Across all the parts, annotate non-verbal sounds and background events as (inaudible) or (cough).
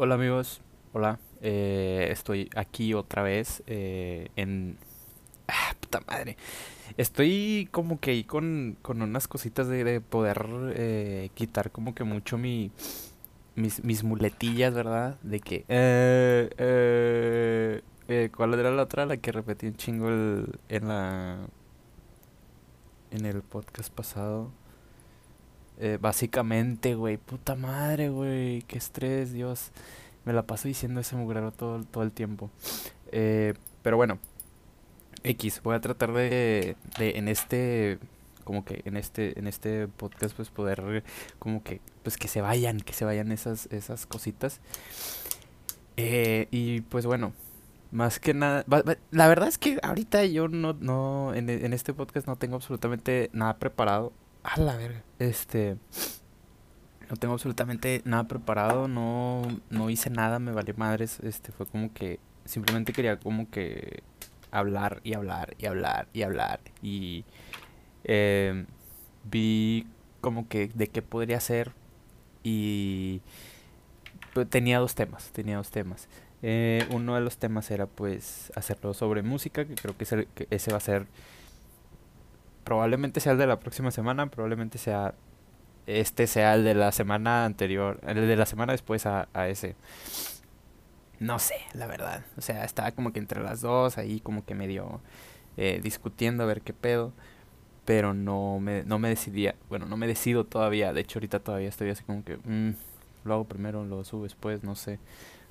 Hola amigos, hola. Eh, estoy aquí otra vez eh, en... Ah, puta madre. Estoy como que ahí con, con unas cositas de, de poder eh, quitar como que mucho mi, mis, mis muletillas, ¿verdad? De que... Eh, eh, eh, ¿cuál era la otra? La que repetí un chingo el- en la... En el podcast pasado. Eh, básicamente, güey, puta madre, güey, qué estrés, Dios. Me la paso diciendo ese mugrero todo, todo el tiempo. Eh, pero bueno, X, voy a tratar de, de en este, como que en este, en este podcast, pues poder, como que, pues que se vayan, que se vayan esas, esas cositas. Eh, y pues bueno, más que nada, la verdad es que ahorita yo no, no, en, en este podcast no tengo absolutamente nada preparado. A la verga. Este, no tengo absolutamente nada preparado, no, no hice nada, me valió madres, este, fue como que simplemente quería como que hablar y hablar y hablar y hablar y eh, vi como que de qué podría ser y pues, tenía dos temas, tenía dos temas. Eh, uno de los temas era pues hacerlo sobre música, que creo que ese va a ser, probablemente sea el de la próxima semana, probablemente sea este sea el de la semana anterior, el de la semana después a, ese. No sé, la verdad. O sea, estaba como que entre las dos, ahí como que medio eh, discutiendo a ver qué pedo. Pero no me, no me decidía. Bueno, no me decido todavía. De hecho, ahorita todavía estoy así como que... mm, lo hago primero, lo subo después, no sé.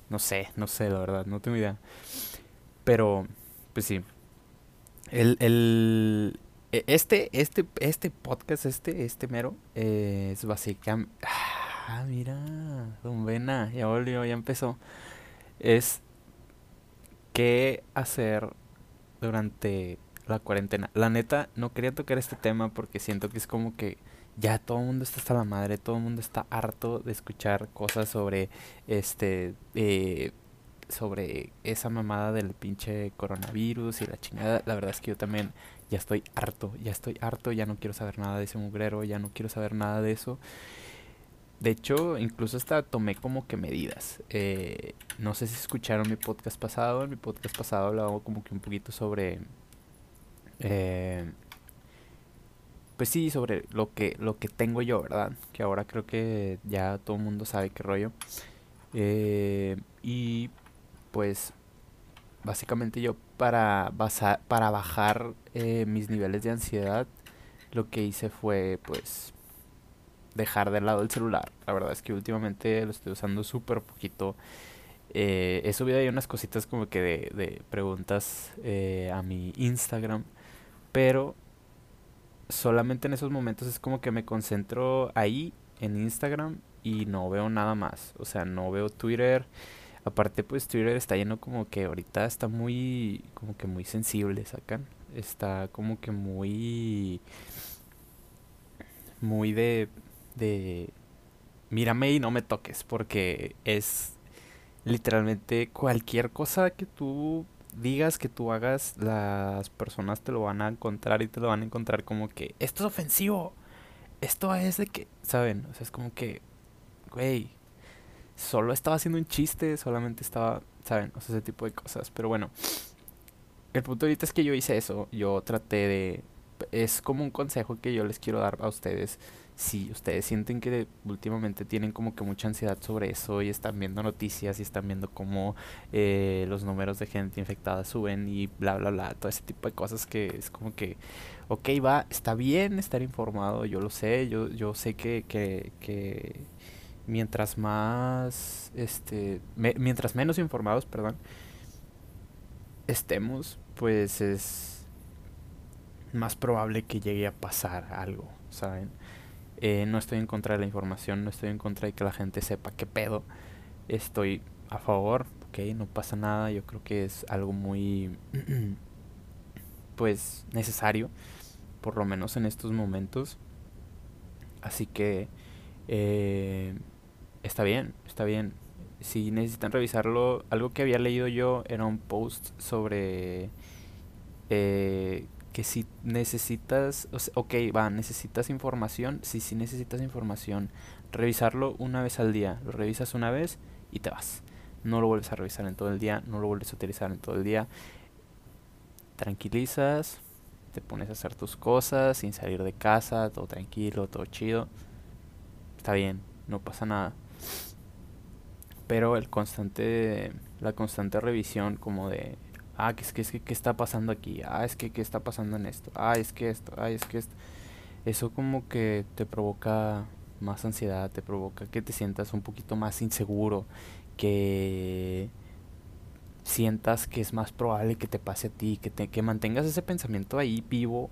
No sé, no sé, la verdad, no tengo idea. Pero, pues sí. El, el, este, este, este podcast, este, este mero, eh, es básicamente... Ah, mira, Don Vena, ya volvió, ya empezó. Es qué hacer durante la cuarentena. La neta, no quería tocar este tema porque siento que es como que ya todo el mundo está hasta la madre, todo el mundo está harto de escuchar cosas sobre este, eh, sobre esa mamada del pinche coronavirus y la chingada. La verdad es que yo también ya estoy harto, ya estoy harto, ya no quiero saber nada de ese mugrero, ya no quiero saber nada de eso. De hecho, incluso hasta tomé como que medidas. Eh, no sé si escucharon mi podcast pasado. En mi podcast pasado hablaba como que un poquito sobre, eh, pues sí, sobre lo que lo que tengo yo, ¿verdad? Que ahora creo que ya todo el mundo sabe qué rollo. Eh, y pues básicamente yo para basa- para bajar eh, mis niveles de ansiedad, lo que hice fue pues dejar de lado el celular. La verdad es que últimamente lo estoy usando súper poquito. Eh, he subido ahí unas cositas como que de, de preguntas eh, a mi Instagram, pero solamente en esos momentos es como que me concentro ahí en Instagram y no veo nada más. O sea, no veo Twitter. Aparte, pues Twitter está lleno como que ahorita está muy, como que muy sensible, ¿sacan? Está como que muy, muy de, de, mírame y no me toques, porque es literalmente cualquier cosa que tú digas, que tú hagas, las personas te lo van a encontrar y te lo van a encontrar como que esto es ofensivo, esto es de que, ¿saben? O sea, es como que, güey, solo estaba haciendo un chiste, solamente estaba, ¿saben? Ese tipo de cosas. Pero bueno, el punto ahorita es que yo hice eso, yo traté de... Es como un consejo que yo les quiero dar a ustedes. Si ustedes sienten que últimamente tienen como que mucha ansiedad sobre eso y están viendo noticias y están viendo cómo eh, los números de gente infectada suben y bla, bla, bla, todo ese tipo de cosas que es como que, ok, va, está bien estar informado, yo lo sé, yo, yo sé que, que mientras más, este, mientras menos informados, perdón, estemos, pues es más probable que llegue a pasar algo, ¿saben? Eh, no estoy en contra de la información, no estoy en contra de que la gente sepa qué pedo. Estoy a favor, ok, no pasa nada, yo creo que es algo muy, (clears throat) pues, necesario, por lo menos en estos momentos. Así que, eh, está bien, está bien. Si necesitan revisarlo, algo que había leído yo era un post sobre eh, que si necesitas, ok, va, necesitas información, si si necesitas información, revisarlo una vez al día, lo revisas una vez y te vas. No lo vuelves a revisar en todo el día, no lo vuelves a utilizar en todo el día. Tranquilizas, te pones a hacer tus cosas sin salir de casa, todo tranquilo, todo chido. Está bien, no pasa nada. Pero el constante, la constante revisión como de, ah, que es que, es que, ¿qué está pasando aquí? Ah, es que, ¿qué está pasando en esto? Ah, es que esto, ah, es que esto. Eso como que te provoca más ansiedad, te provoca que te sientas un poquito más inseguro, que sientas que es más probable que te pase a ti, que, te, que mantengas ese pensamiento ahí vivo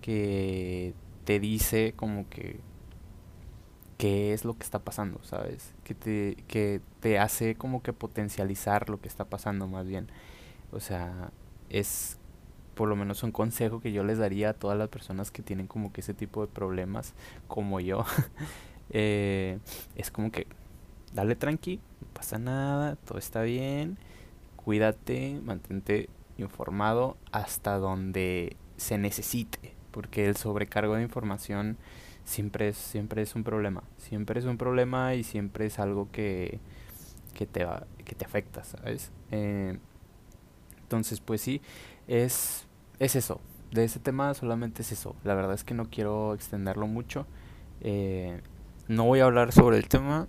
que te dice como que qué es lo que está pasando, ¿sabes? Que te, que te hace como que potencializar lo que está pasando más bien. O sea, es por lo menos un consejo que yo les daría a todas las personas que tienen como que ese tipo de problemas como yo. (laughs) eh, es como que dale tranqui, no pasa nada, todo está bien, cuídate, mantente informado hasta donde se necesite, porque el sobrecargo de información siempre es, siempre es un problema, siempre es un problema y siempre es algo que, que, te, que te afecta, ¿sabes? Eh, entonces, pues sí, es, es eso, de ese tema solamente es eso, la verdad es que no quiero extenderlo mucho, eh, no voy a hablar sobre el tema,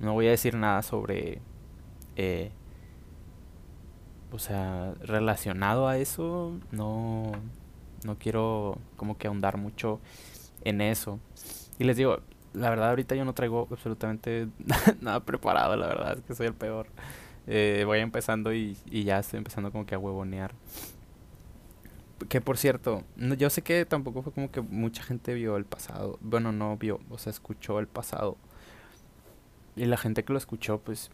no voy a decir nada sobre, eh, o sea, relacionado a eso, no, no quiero como que ahondar mucho en eso. Y les digo, la verdad ahorita yo no traigo absolutamente (laughs) nada preparado, la verdad es que soy el peor. Eh, voy empezando y, ya estoy empezando como que a huevonear. Que por cierto, yo sé que tampoco fue como que mucha gente vio el pasado. Bueno, no vio, o sea, escuchó el pasado. Y la gente que lo escuchó, pues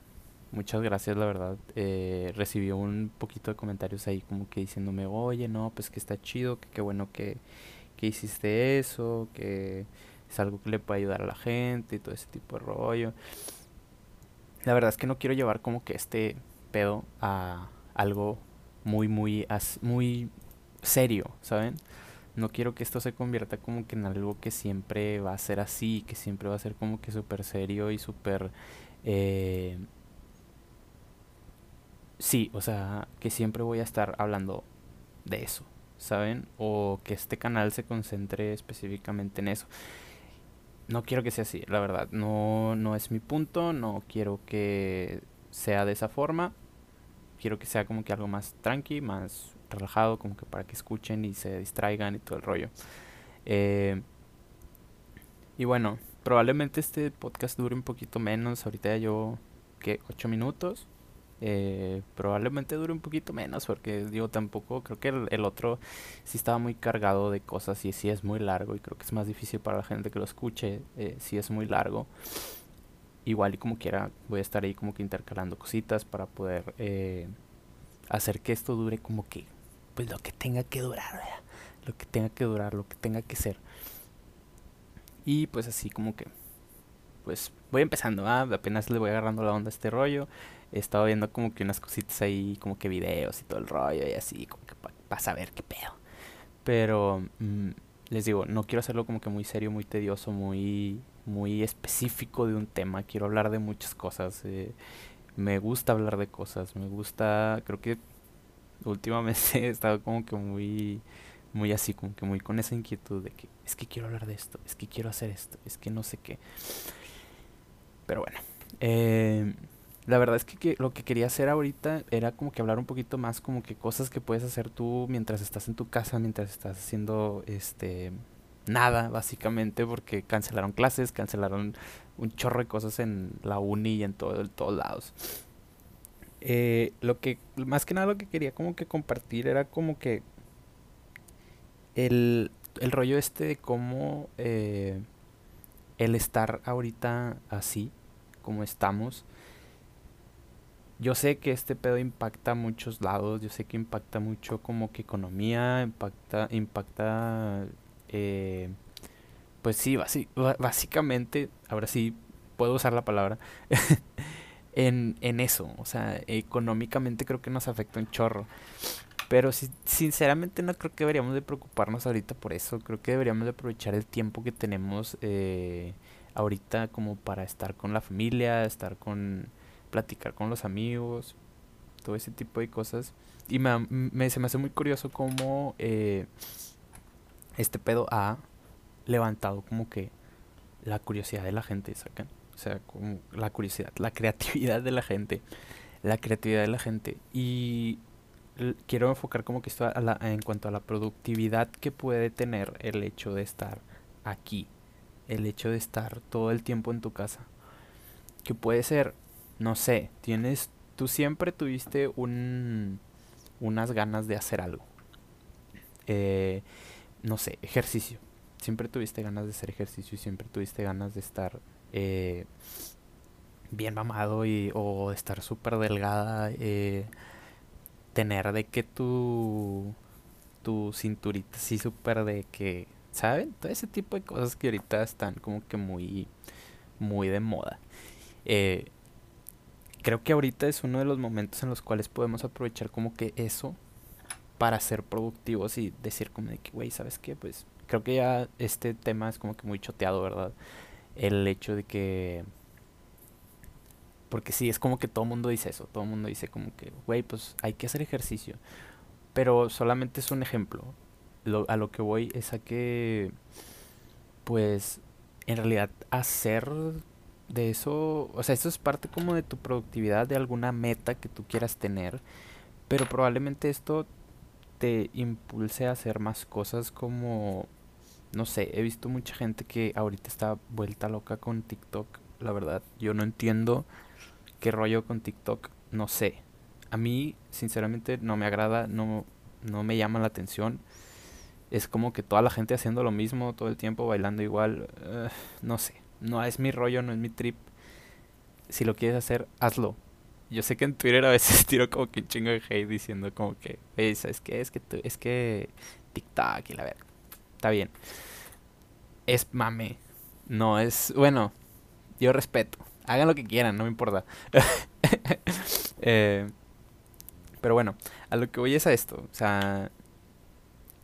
muchas gracias, la verdad. Eh, recibió un poquito de comentarios ahí como que diciéndome, oye, no, pues que está chido, que qué bueno que, que hiciste eso, que es algo que le puede ayudar a la gente y todo ese tipo de rollo. La verdad es que no quiero llevar como que este pedo a algo muy, muy, muy serio, ¿saben? No quiero que esto se convierta como que en algo que siempre va a ser así, que siempre va a ser como que súper serio y súper... Eh, sí, o sea, que siempre voy a estar hablando de eso, ¿saben? O que este canal se concentre específicamente en eso. No quiero que sea así, la verdad. No, no es mi punto, no quiero que sea de esa forma. Quiero que sea como que algo más tranqui, más relajado, como que para que escuchen y se distraigan y todo el rollo. Eh, y bueno, probablemente este podcast dure un poquito menos. Ahorita ya yo, ¿qué? 8 minutos. Eh, probablemente dure un poquito menos porque digo tampoco creo que el, otro sí estaba muy cargado de cosas y sí es muy largo y creo que es más difícil para la gente que lo escuche eh, si es muy largo. Igual y como quiera voy a estar ahí como que intercalando cositas para poder eh, hacer que esto dure como que pues lo que tenga que durar lo que tenga que durar lo que tenga que ser. Y pues así como que pues voy empezando ¿ah? apenas le voy agarrando la onda a este rollo he estado viendo como que unas cositas ahí, como que videos y todo el rollo y así, como que para saber qué pedo. Pero mm, les digo, no quiero hacerlo como que muy serio, muy tedioso, muy, muy específico de un tema. Quiero hablar de muchas cosas. Eh, me gusta hablar de cosas, me gusta, creo que últimamente (laughs) he estado como que muy muy así, como que muy con esa inquietud de que es que quiero hablar de esto, es que quiero hacer esto, es que no sé qué. Pero bueno, eh, la verdad es que, lo que quería hacer ahorita era como que hablar un poquito más como que cosas que puedes hacer tú mientras estás en tu casa, mientras estás haciendo este nada, básicamente, porque cancelaron clases, cancelaron un chorro de cosas en la uni y en todo, todos lados. Eh, lo que, más que nada lo que quería como que compartir era como que el, el rollo este de cómo eh, el estar ahorita así, como estamos, yo sé que este pedo impacta a muchos lados, yo sé que impacta mucho como que economía, impacta, impacta, eh, pues sí, básicamente, ahora sí puedo usar la palabra, (laughs) en, en eso, o sea, económicamente creo que nos afecta un chorro. Pero si, sinceramente no creo que deberíamos de preocuparnos ahorita por eso, creo que deberíamos de aprovechar el tiempo que tenemos eh, ahorita como para estar con la familia, estar con platicar con los amigos, todo ese tipo de cosas. Y me, se me hace muy curioso cómo eh, este pedo ha levantado como que la curiosidad de la gente, ¿sacan? O sea, como la curiosidad, la creatividad de la gente. La creatividad de la gente. Y quiero enfocar como que esto en cuanto a la productividad que puede tener el hecho de estar aquí. El hecho de estar todo el tiempo en tu casa. Que puede ser, no sé, tienes, tú siempre tuviste un, unas ganas de hacer algo. Eh, no sé, ejercicio. Siempre tuviste ganas de hacer ejercicio y siempre tuviste ganas de estar eh, bien mamado y, o estar súper delgada. Eh, tener de que tu, tu cinturita así súper de que, ¿saben? Todo ese tipo de cosas que ahorita están como que muy, muy de moda. Eh, creo que ahorita es uno de los momentos en los cuales podemos aprovechar como que eso para ser productivos y decir como de que, güey, ¿sabes qué? Pues creo que ya este tema es como que muy choteado, ¿verdad? El hecho de que... Porque sí, es como que todo el mundo dice eso, todo el mundo dice como que, güey, pues hay que hacer ejercicio. Pero solamente es un ejemplo. Lo, a lo que voy es a que, pues, en realidad hacer de eso, o sea, eso es parte como de tu productividad, de alguna meta que tú quieras tener, pero probablemente esto te impulse a hacer más cosas como, no sé, he visto mucha gente que ahorita está vuelta loca con TikTok, la verdad, yo no entiendo qué rollo con TikTok, no sé. A mí, sinceramente, no me agrada, no, no me llama la atención. Es como que toda la gente haciendo lo mismo todo el tiempo, bailando igual, no sé no es mi rollo, no es mi trip. Si lo quieres hacer, hazlo. Yo sé que en Twitter a veces (laughs) tiro como que un chingo de hate diciendo como que, ¿sabes qué? Es que, es que TikTok y la verdad. Está bien. Es mame. No, es, bueno, yo respeto. Hagan lo que quieran, no me importa. (laughs) eh, pero bueno, a lo que voy es a esto. O sea,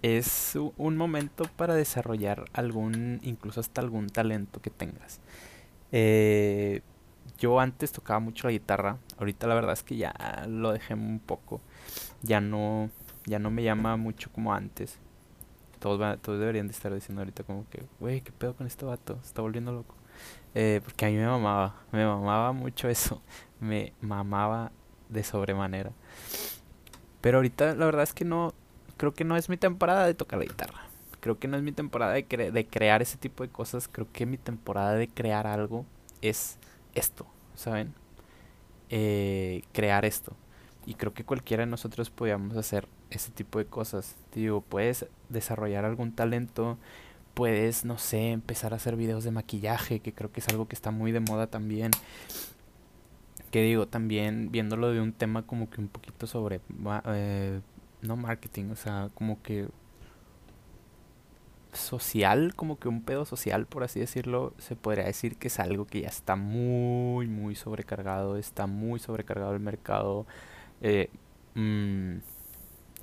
es un momento para desarrollar algún, incluso hasta algún talento que tengas. Eh, yo antes tocaba mucho la guitarra, ahorita la verdad es que ya lo dejé un poco, ya no, ya no me llama mucho como antes. Todos, todos deberían de estar diciendo ahorita como que, wey, ¿qué pedo con este vato? Se está volviendo loco. Eh, porque a mí me mamaba, me mamaba mucho eso, (laughs) me mamaba de sobremanera. Pero ahorita la verdad es que no, creo que no es mi temporada de tocar la guitarra. Creo que no es mi temporada de, de crear ese tipo de cosas. Creo que mi temporada de crear algo es esto, ¿saben? Eh, crear esto. Y creo que cualquiera de nosotros podíamos hacer ese tipo de cosas. Digo, puedes desarrollar algún talento, puedes, no sé, empezar a hacer videos de maquillaje, que creo que es algo que está muy de moda también. Que digo, también viéndolo de un tema como que un poquito sobre eh, no marketing, o sea, como que social, como que un pedo social, por así decirlo, se podría decir que es algo que ya está muy, muy sobrecargado, está muy sobrecargado el mercado eh, mm,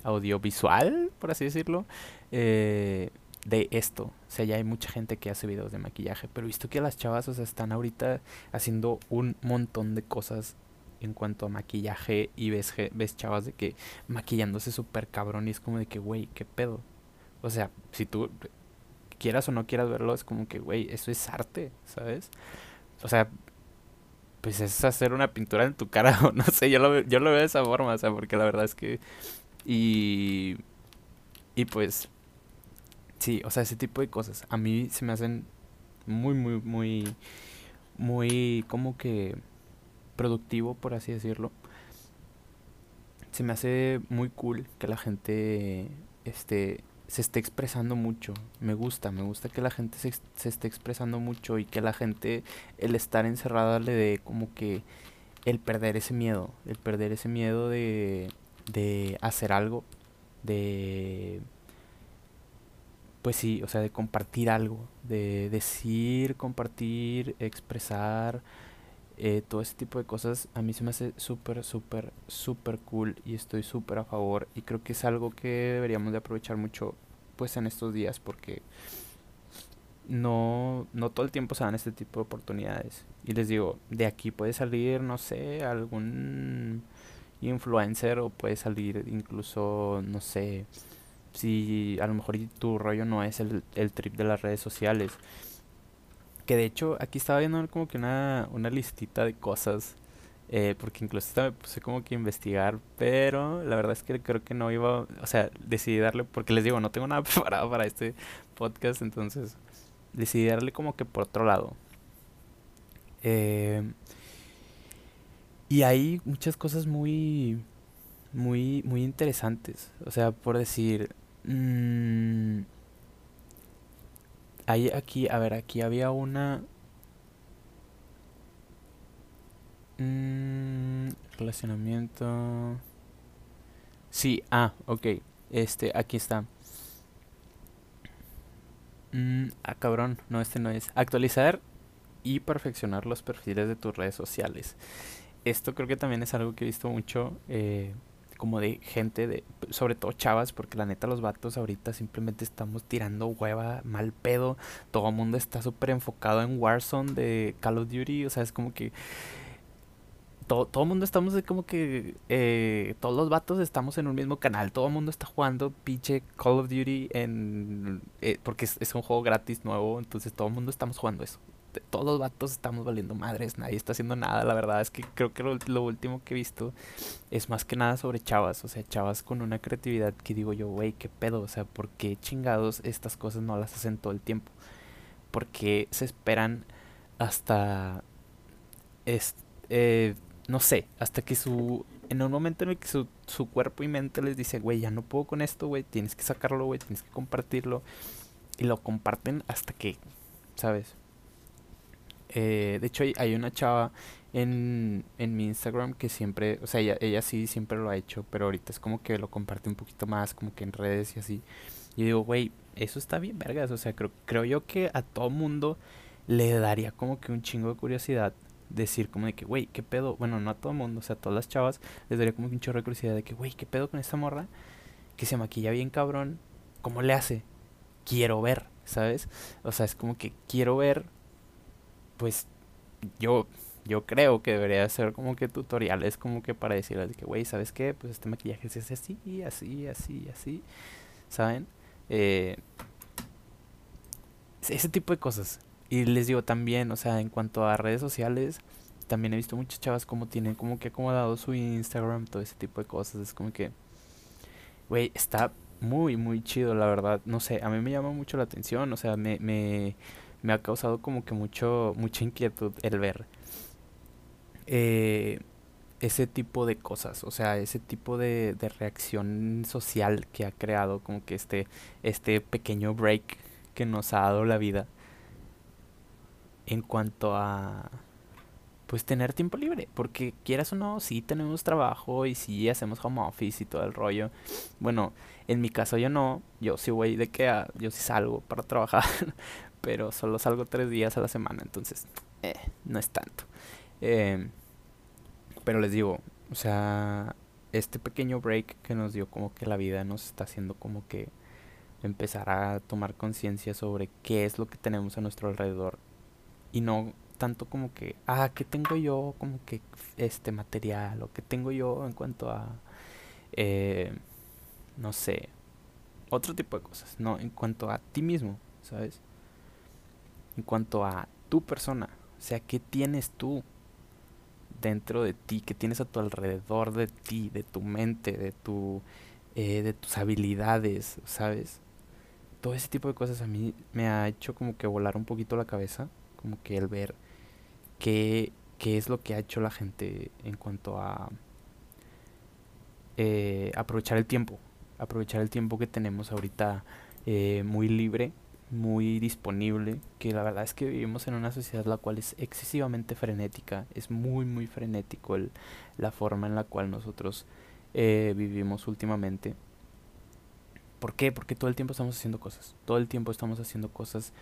audiovisual, por así decirlo, eh, de esto. O sea, ya hay mucha gente que hace videos de maquillaje, pero visto que las chavas, o sea, están ahorita haciendo un montón de cosas en cuanto a maquillaje y ves, ves chavas de que maquillándose súper cabrón y es como de que, güey, ¿qué pedo? O sea, si tú quieras o no quieras verlo, es como que, güey, eso es arte, ¿sabes? O sea, pues es hacer una pintura en tu cara (laughs) o no sé, yo lo, yo lo veo de esa forma, o sea, porque la verdad es que... Y... Y pues... Sí, o sea, ese tipo de cosas a mí se me hacen muy, muy, muy... Muy como que productivo, por así decirlo. Se me hace muy cool que la gente este, se esté expresando mucho. Me gusta, me gusta que la gente se, se esté expresando mucho y que la gente, el estar encerrada, le dé como que el perder ese miedo, el perder ese miedo de, de hacer algo, de pues sí, o sea, de compartir algo, de decir, compartir, expresar, eh, todo ese tipo de cosas a mí se me hace súper, súper, súper cool y estoy súper a favor y creo que es algo que deberíamos de aprovechar mucho pues en estos días porque no, no todo el tiempo se dan este tipo de oportunidades. Y les digo, de aquí puede salir, no sé, algún influencer o puede salir incluso, no sé, si a lo mejor tu rollo no es el, el trip de las redes sociales. Que de hecho aquí estaba viendo como que una, una listita de cosas. Eh, porque incluso me puse como que investigar. Pero la verdad es que creo que no iba. O sea, decidí darle. Porque les digo, no tengo nada (laughs) preparado para este podcast. Entonces decidí darle como que por otro lado. Eh, y hay muchas cosas muy. Muy, muy interesantes. O sea, por decir. Mmm, hay aquí, a ver, aquí había una... Mm, relacionamiento... Sí, ah, ok. Este, aquí está. Mm, ah, cabrón, no, este no es. Actualizar y perfeccionar los perfiles de tus redes sociales. Esto creo que también es algo que he visto mucho. Eh, como de gente, de sobre todo chavas, porque la neta los vatos ahorita simplemente estamos tirando hueva, mal pedo, todo el mundo está súper enfocado en Warzone de Call of Duty, o sea, es como que todo, todo el mundo estamos como que eh, todos los vatos estamos en un mismo canal, todo el mundo está jugando pinche Call of Duty en eh, porque es, es, un juego gratis nuevo, entonces todo el mundo estamos jugando eso todos los vatos estamos valiendo madres, nadie está haciendo nada. La verdad es que creo que lo, último que he visto es más que nada sobre chavas, o sea, chavas con una creatividad que digo yo, güey, qué pedo, o sea, ¿por qué chingados estas cosas no las hacen todo el tiempo? ¿Por qué se esperan hasta, eh, no sé, hasta que su, en un momento en el que su, su cuerpo y mente les dice, güey, ya no puedo con esto, güey, tienes que sacarlo, güey, tienes que compartirlo, y lo comparten hasta que, ¿sabes? Eh, de hecho, hay, una chava en, en mi Instagram que siempre, o sea, ella, ella sí siempre lo ha hecho, pero ahorita es como que lo comparte un poquito más, como que en redes y así. Y digo, güey, eso está bien, vergas. O sea, creo, creo yo que a todo mundo le daría como que un chingo de curiosidad decir como de que, güey, ¿qué pedo? Bueno, no a todo mundo, o sea, a todas las chavas les daría como que un chorro de curiosidad de que, güey, ¿qué pedo con esta morra? Que se maquilla bien cabrón, ¿cómo le hace? Quiero ver, ¿sabes? O sea, es como que quiero ver pues yo yo creo que debería ser como que tutoriales como que para decirles que, güey, ¿sabes qué? Pues este maquillaje se hace así, así, así, así, ¿saben? Eh, ese tipo de cosas. Y les digo también, o sea, en cuanto a redes sociales, también he visto muchas chavas como tienen como que acomodado su Instagram, todo ese tipo de cosas. Es como que, güey, está muy, muy chido, la verdad. No sé, a mí me llama mucho la atención, o sea, me, me me ha causado como que mucho mucha inquietud el ver eh, ese tipo de cosas, o sea, ese tipo de, de, reacción social que ha creado como que este, este pequeño break que nos ha dado la vida en cuanto a pues tener tiempo libre, porque quieras o no, sí tenemos trabajo y sí hacemos home office y todo el rollo. Bueno, en mi caso yo no, yo sí voy de que yo sí salgo para trabajar, (laughs) pero solo salgo tres días a la semana, entonces eh, no es tanto. Eh, pero les digo, o sea, este pequeño break que nos dio como que la vida nos está haciendo como que empezar a tomar conciencia sobre qué es lo que tenemos a nuestro alrededor y no tanto como que, ah, ¿qué tengo yo como que este material o qué tengo yo en cuanto a, eh, no sé, otro tipo de cosas, no, en cuanto a ti mismo, ¿sabes? En cuanto a tu persona. O sea, ¿qué tienes tú dentro de ti? ¿Qué tienes a tu alrededor de ti, de tu mente, de, tu, eh, de tus habilidades, ¿sabes? Todo ese tipo de cosas a mí me ha hecho como que volar un poquito la cabeza. Como que el ver qué, qué es lo que ha hecho la gente en cuanto a eh, aprovechar el tiempo. Aprovechar el tiempo que tenemos ahorita eh, muy libre muy disponible, que la verdad es que vivimos en una sociedad la cual es excesivamente frenética, es muy muy frenético el, la forma en la cual nosotros eh, vivimos últimamente. ¿Por qué? Porque todo el tiempo estamos haciendo cosas, todo el tiempo estamos haciendo cosas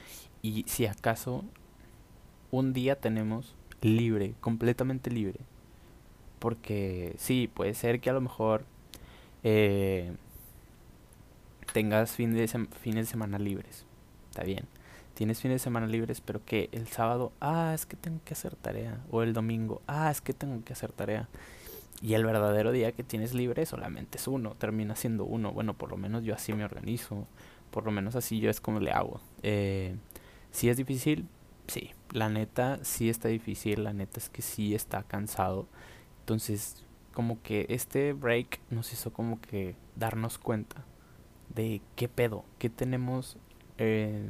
y si acaso un día tenemos libre, completamente libre, porque sí, puede ser que a lo mejor eh, tengas fin de fines de semana libres, está bien. tienes fines de semana libres, pero que el sábado, ah, es que tengo que hacer tarea, o el domingo, ah, es que tengo que hacer tarea. Y el verdadero día que tienes libre solamente es uno, termina siendo uno. Bueno, por lo menos yo así me organizo, por lo menos así yo es como le hago. Eh, si es difícil, sí, la neta sí está difícil, la neta es que sí está cansado. Entonces, como que este break nos hizo como que darnos cuenta de qué pedo, qué tenemos eh,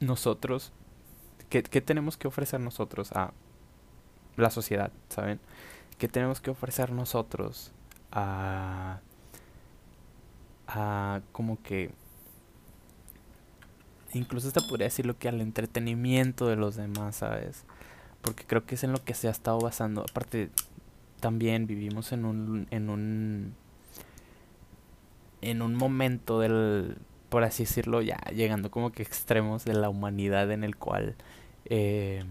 nosotros, qué, qué tenemos que ofrecer nosotros a la sociedad, ¿saben? ¿Qué tenemos que ofrecer nosotros a, a como que incluso hasta podría decirlo que al entretenimiento de los demás, ¿sabes? Porque creo que es en lo que se ha estado basando. Aparte, también vivimos en un, en un, en un momento del, por así decirlo, ya llegando como que extremos de la humanidad en el cual, eh,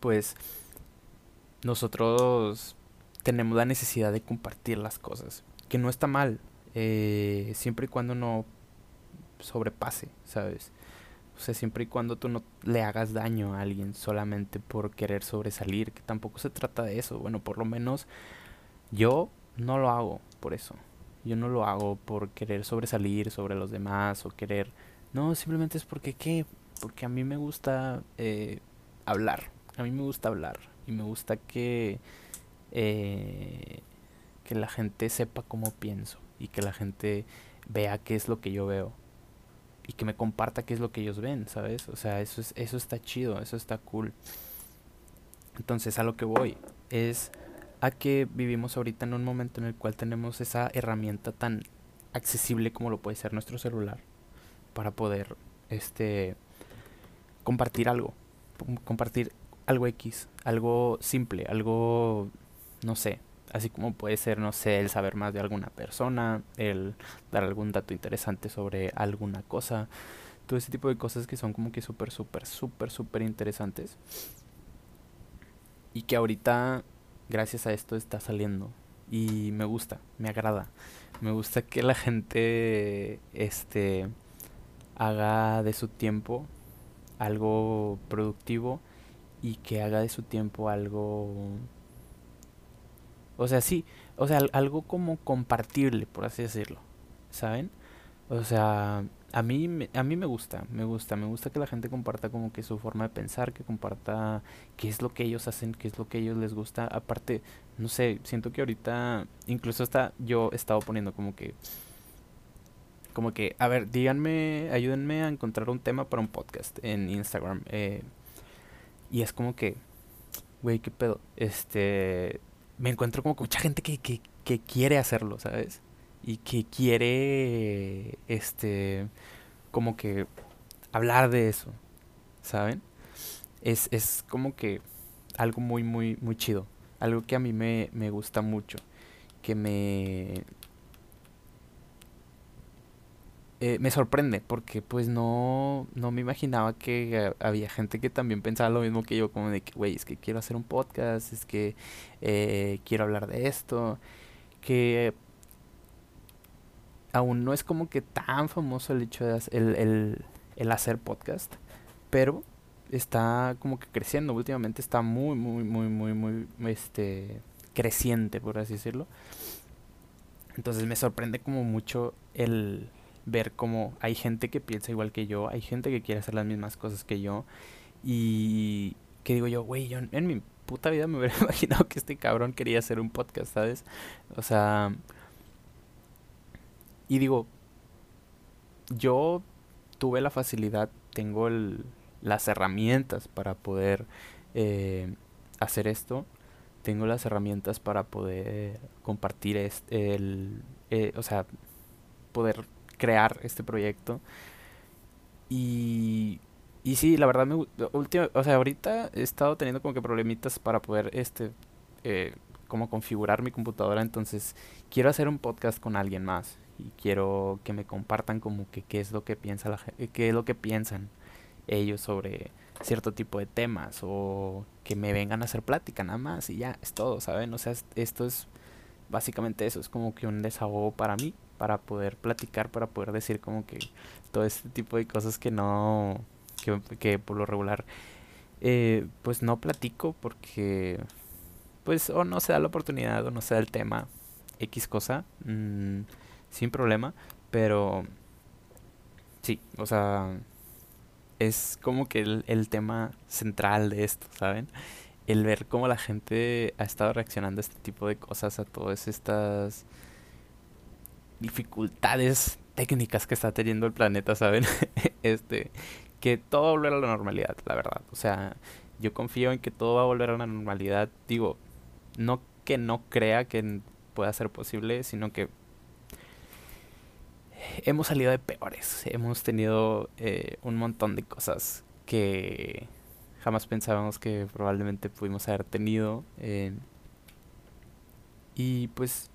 pues, nosotros tenemos la necesidad de compartir las cosas, que no está mal, eh, siempre y cuando no sobrepase, ¿sabes? O sea, siempre y cuando tú no le hagas daño a alguien solamente por querer sobresalir, que tampoco se trata de eso. Bueno, por lo menos yo no lo hago por eso. Yo no lo hago por querer sobresalir sobre los demás o querer... No, simplemente es porque qué? Porque a mí me gusta eh, hablar. A mí me gusta hablar. Y me gusta que... Eh, que la gente sepa cómo pienso. Y que la gente vea qué es lo que yo veo y que me comparta qué es lo que ellos ven, ¿sabes? O sea, eso, es, eso está chido, eso está cool. Entonces, a lo que voy es a que vivimos ahorita en un momento en el cual tenemos esa herramienta tan accesible como lo puede ser nuestro celular para poder este compartir algo, compartir algo X, algo simple, algo no sé, así como puede ser, no sé, el saber más de alguna persona, el dar algún dato interesante sobre alguna cosa, todo ese tipo de cosas que son como que súper, súper, súper, súper interesantes. Y que ahorita, gracias a esto, está saliendo. Y me gusta, me agrada. Me gusta que la gente, este, haga de su tiempo algo productivo y que haga de su tiempo algo o sea, sí, o sea, algo como compartible, por así decirlo, ¿saben? O sea, a mí, a mí me gusta, me gusta, me gusta que la gente comparta como que su forma de pensar, que comparta qué es lo que ellos hacen, qué es lo que ellos les gusta. Aparte, no sé, siento que ahorita, incluso hasta yo he estado poniendo como que, como que, a ver, díganme, ayúdenme a encontrar un tema para un podcast en Instagram. Eh, y es como que, güey, qué pedo, este me encuentro como con mucha gente que, que, que quiere hacerlo, ¿sabes? Y que quiere, este, como que hablar de eso, ¿saben? Es, es como que algo muy, muy, muy chido. Algo que a mí me, me gusta mucho. Que me, eh, me sorprende porque pues no, no me imaginaba que había gente que también pensaba lo mismo que yo, como de que, güey, es que quiero hacer un podcast, es que eh, quiero hablar de esto, que aún no es como que tan famoso el hecho de hacer, el, el, el hacer podcast, pero está como que creciendo, últimamente está muy, muy, muy, muy, muy, este, creciente, por así decirlo. Entonces me sorprende como mucho el ver cómo hay gente que piensa igual que yo, hay gente que quiere hacer las mismas cosas que yo y que digo yo, güey, yo en mi puta vida me hubiera (laughs) imaginado que este cabrón quería hacer un podcast, ¿sabes? O sea, y digo, yo tuve la facilidad, tengo las herramientas para poder eh, hacer esto, tengo las herramientas para poder compartir este, el, eh, o sea, poder crear este proyecto. Y, y sí, la verdad me última, o sea, ahorita he estado teniendo como que problemitas para poder este eh, como configurar mi computadora, entonces quiero hacer un podcast con alguien más y quiero que me compartan como que qué es lo que piensa la qué es lo que piensan ellos sobre cierto tipo de temas o que me vengan a hacer plática nada más y ya es todo, ¿saben? O sea, esto es básicamente eso, es como que un desahogo para mí para poder platicar, para poder decir como que todo este tipo de cosas que no, que, por lo regular, eh, pues no platico porque, pues o no se da la oportunidad o no se da el tema, X cosa, mm, sin problema, pero sí, o sea, es como que el, el tema central de esto, ¿saben? el ver cómo la gente ha estado reaccionando a este tipo de cosas, a todas estas dificultades técnicas que está teniendo el planeta, ¿saben? (laughs) este, que todo va a volver a la normalidad, la verdad. O sea, yo confío en que todo va a volver a la normalidad. Digo, no que no crea que pueda ser posible, sino que hemos salido de peores. Hemos tenido eh, un montón de cosas que jamás pensábamos que probablemente pudimos haber tenido. Eh, y pues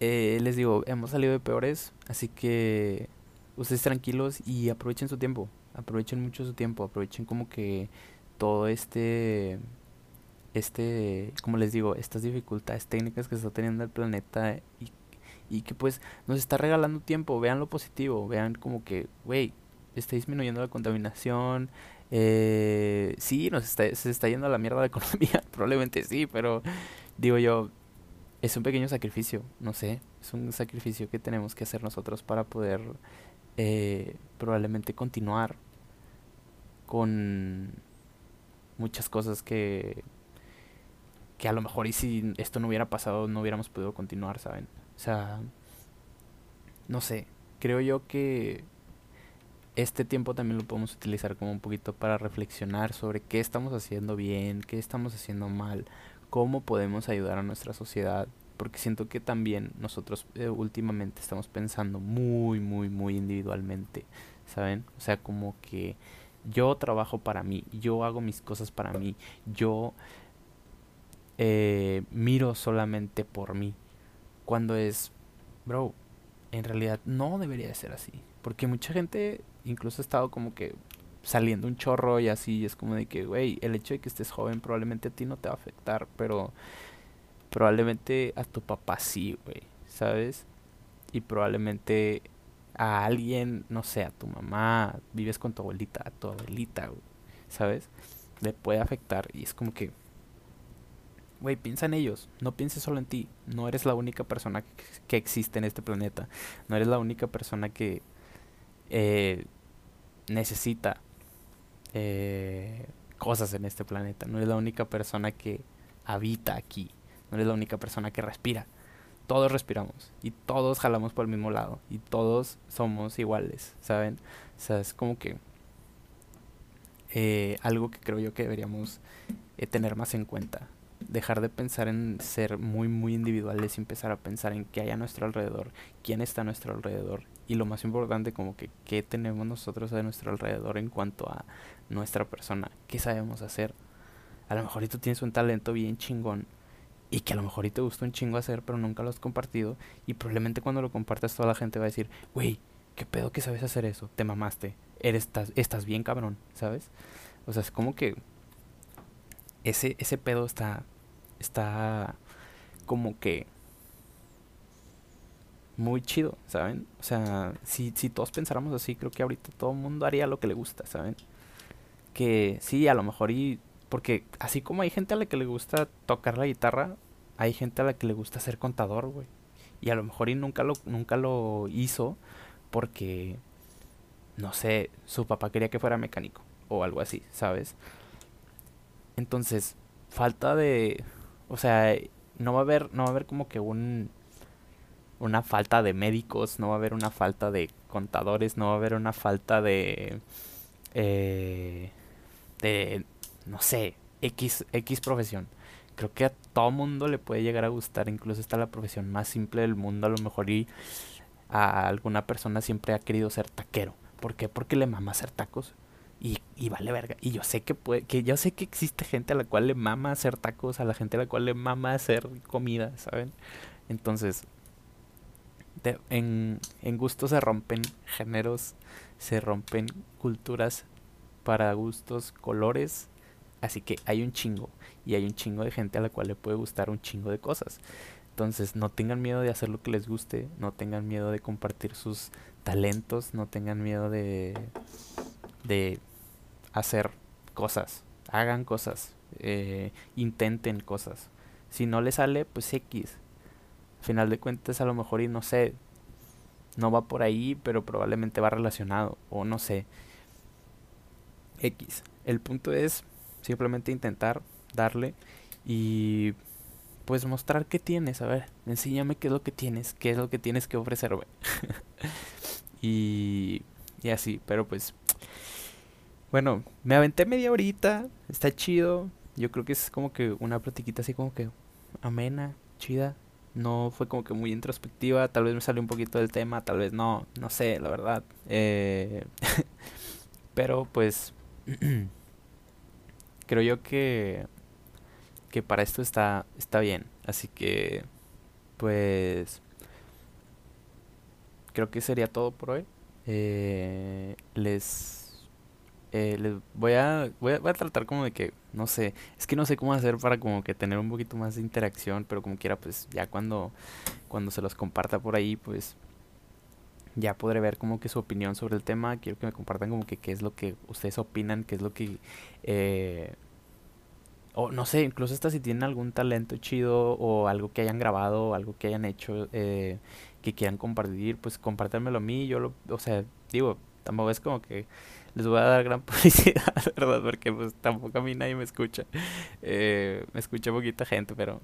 eh, les digo, hemos salido de peores, así que ustedes tranquilos y aprovechen su tiempo, aprovechen mucho su tiempo, aprovechen como que todo este, este, como les digo, estas dificultades técnicas que está teniendo el planeta y, y que pues nos está regalando tiempo, vean lo positivo, vean como que, wey, está disminuyendo la contaminación, eh, sí, nos está, se está yendo a la mierda la (laughs) economía, probablemente sí, pero digo yo, es un pequeño sacrificio, no sé, es un sacrificio que tenemos que hacer nosotros para poder eh, probablemente continuar con muchas cosas que que a lo mejor y si esto no hubiera pasado no hubiéramos podido continuar, ¿saben? O sea, no sé, creo yo que este tiempo también lo podemos utilizar como un poquito para reflexionar sobre qué estamos haciendo bien, qué estamos haciendo mal, cómo podemos ayudar a nuestra sociedad, porque siento que también nosotros eh, últimamente estamos pensando muy, muy, muy individualmente, ¿saben? O sea, como que yo trabajo para mí, yo hago mis cosas para mí, yo eh, miro solamente por mí, cuando es, bro, en realidad no debería de ser así, porque mucha gente incluso ha estado como que saliendo un chorro y así, es como de que, güey, el hecho de que estés joven probablemente a ti no te va a afectar, pero probablemente a tu papá sí, güey, ¿sabes? Y probablemente a alguien, no sé, a tu mamá, vives con tu abuelita, a tu abuelita, güey, ¿sabes? Le puede afectar y es como que, güey, piensa en ellos, no pienses solo en ti, no eres la única persona que, existe en este planeta, no eres la única persona que eh, necesita eh, cosas en este planeta. No es la única persona que habita aquí. No es la única persona que respira. Todos respiramos y todos jalamos por el mismo lado y todos somos iguales, ¿saben? O sea, es como que eh, algo que creo yo que deberíamos tener más en cuenta. Dejar de pensar en ser muy, muy individuales y empezar a pensar en qué hay a nuestro alrededor, quién está a nuestro alrededor y lo más importante como que qué tenemos nosotros a nuestro alrededor en cuanto a nuestra persona, qué sabemos hacer. A lo mejor tú tienes un talento bien chingón y que a lo mejor te gusta un chingo hacer, pero nunca lo has compartido y probablemente cuando lo compartas toda la gente va a decir, "Güey, qué pedo que sabes hacer eso, te mamaste, eres estás, estás bien cabrón", ¿sabes? O sea, es como que ese ese pedo está está como que muy chido, ¿saben? O sea, si, si todos pensáramos así, creo que ahorita todo el mundo haría lo que le gusta, ¿saben? Que sí, a lo mejor y... Porque así como hay gente a la que le gusta tocar la guitarra, hay gente a la que le gusta ser contador, güey. Y a lo mejor y nunca lo, nunca lo hizo porque, no sé, su papá quería que fuera mecánico o algo así, ¿sabes? Entonces, falta de... O sea, no va a haber, no va a haber como que un una falta de médicos, no va a haber una falta de contadores, no va a haber una falta de... Eh, de, no sé, X, X profesión. Creo que a todo mundo le puede llegar a gustar, incluso está la profesión más simple del mundo, a lo mejor y a alguna persona siempre ha querido ser taquero. ¿Por qué? Porque le mama hacer tacos. Y, y, vale verga. Y yo sé que puede, que yo sé que existe gente a la cual le mama hacer tacos, a la gente a la cual le mama hacer comida, ¿saben? Entonces, en, en gustos se rompen géneros, se rompen culturas para gustos, colores. Así que hay un chingo. Y hay un chingo de gente a la cual le puede gustar un chingo de cosas. Entonces, no tengan miedo de hacer lo que les guste, no tengan miedo de compartir sus talentos, no tengan miedo de, de hacer cosas, hagan cosas, eh, intenten cosas. Si no les sale, pues X. Al final de cuentas, a lo mejor, y no sé, no va por ahí, pero probablemente va relacionado, o no sé. X. El punto es simplemente intentar darle y pues mostrar qué tienes, a ver, enséñame qué es lo que tienes, qué es lo que tienes que ofrecerme. (laughs) y, y así, pero pues bueno, me aventé media horita, está chido. Yo creo que es como que una platiquita así como que amena, chida. No fue como que muy introspectiva, tal vez me salió un poquito del tema, tal vez no, no sé, la verdad. Eh, (laughs) pero pues (clears throat) creo yo que que para esto está está bien, así que pues creo que sería todo por hoy. Eh, les eh, les voy a, voy a, tratar como de que, no sé, es que no sé cómo hacer para como que tener un poquito más de interacción, pero como quiera, pues ya cuando, cuando se los comparta por ahí, pues ya podré ver como que su opinión sobre el tema. Quiero que me compartan como que qué es lo que ustedes opinan, qué es lo que... Eh, o no sé, incluso hasta si tienen algún talento chido o algo que hayan grabado, o algo que hayan hecho eh, que quieran compartir, pues compártanmelo a mí. Yo lo, o sea, digo, tampoco es como que les voy a dar gran (laughs) publicidad, ¿verdad? Porque pues tampoco a mí nadie me escucha. Eh, me escucha poquita gente, pero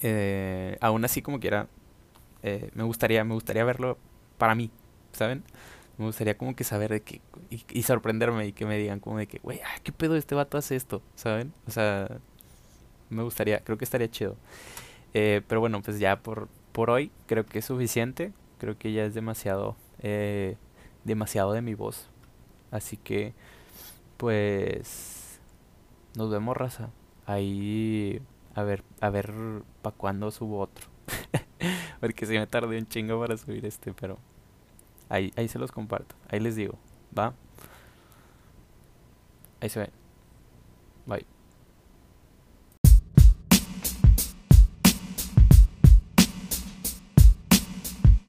eh, aún así como quiera, eh, me gustaría, me gustaría verlo para mí, ¿saben? Me gustaría como que saber de qué y, sorprenderme y que me digan como de que, güey, ah, ¿qué pedo este vato hace esto? ¿Saben? O sea, me gustaría, creo que estaría chido. Eh, pero bueno, pues ya por, por hoy creo que es suficiente. Creo que ya es demasiado, demasiado de mi voz Así que, pues, nos vemos, raza. Ahí, a ver, a ver para cuándo subo otro. (laughs) Porque si me tardé un chingo para subir este, pero ahí, ahí se los comparto. Ahí les digo, ¿va? Ahí se ve. Bye.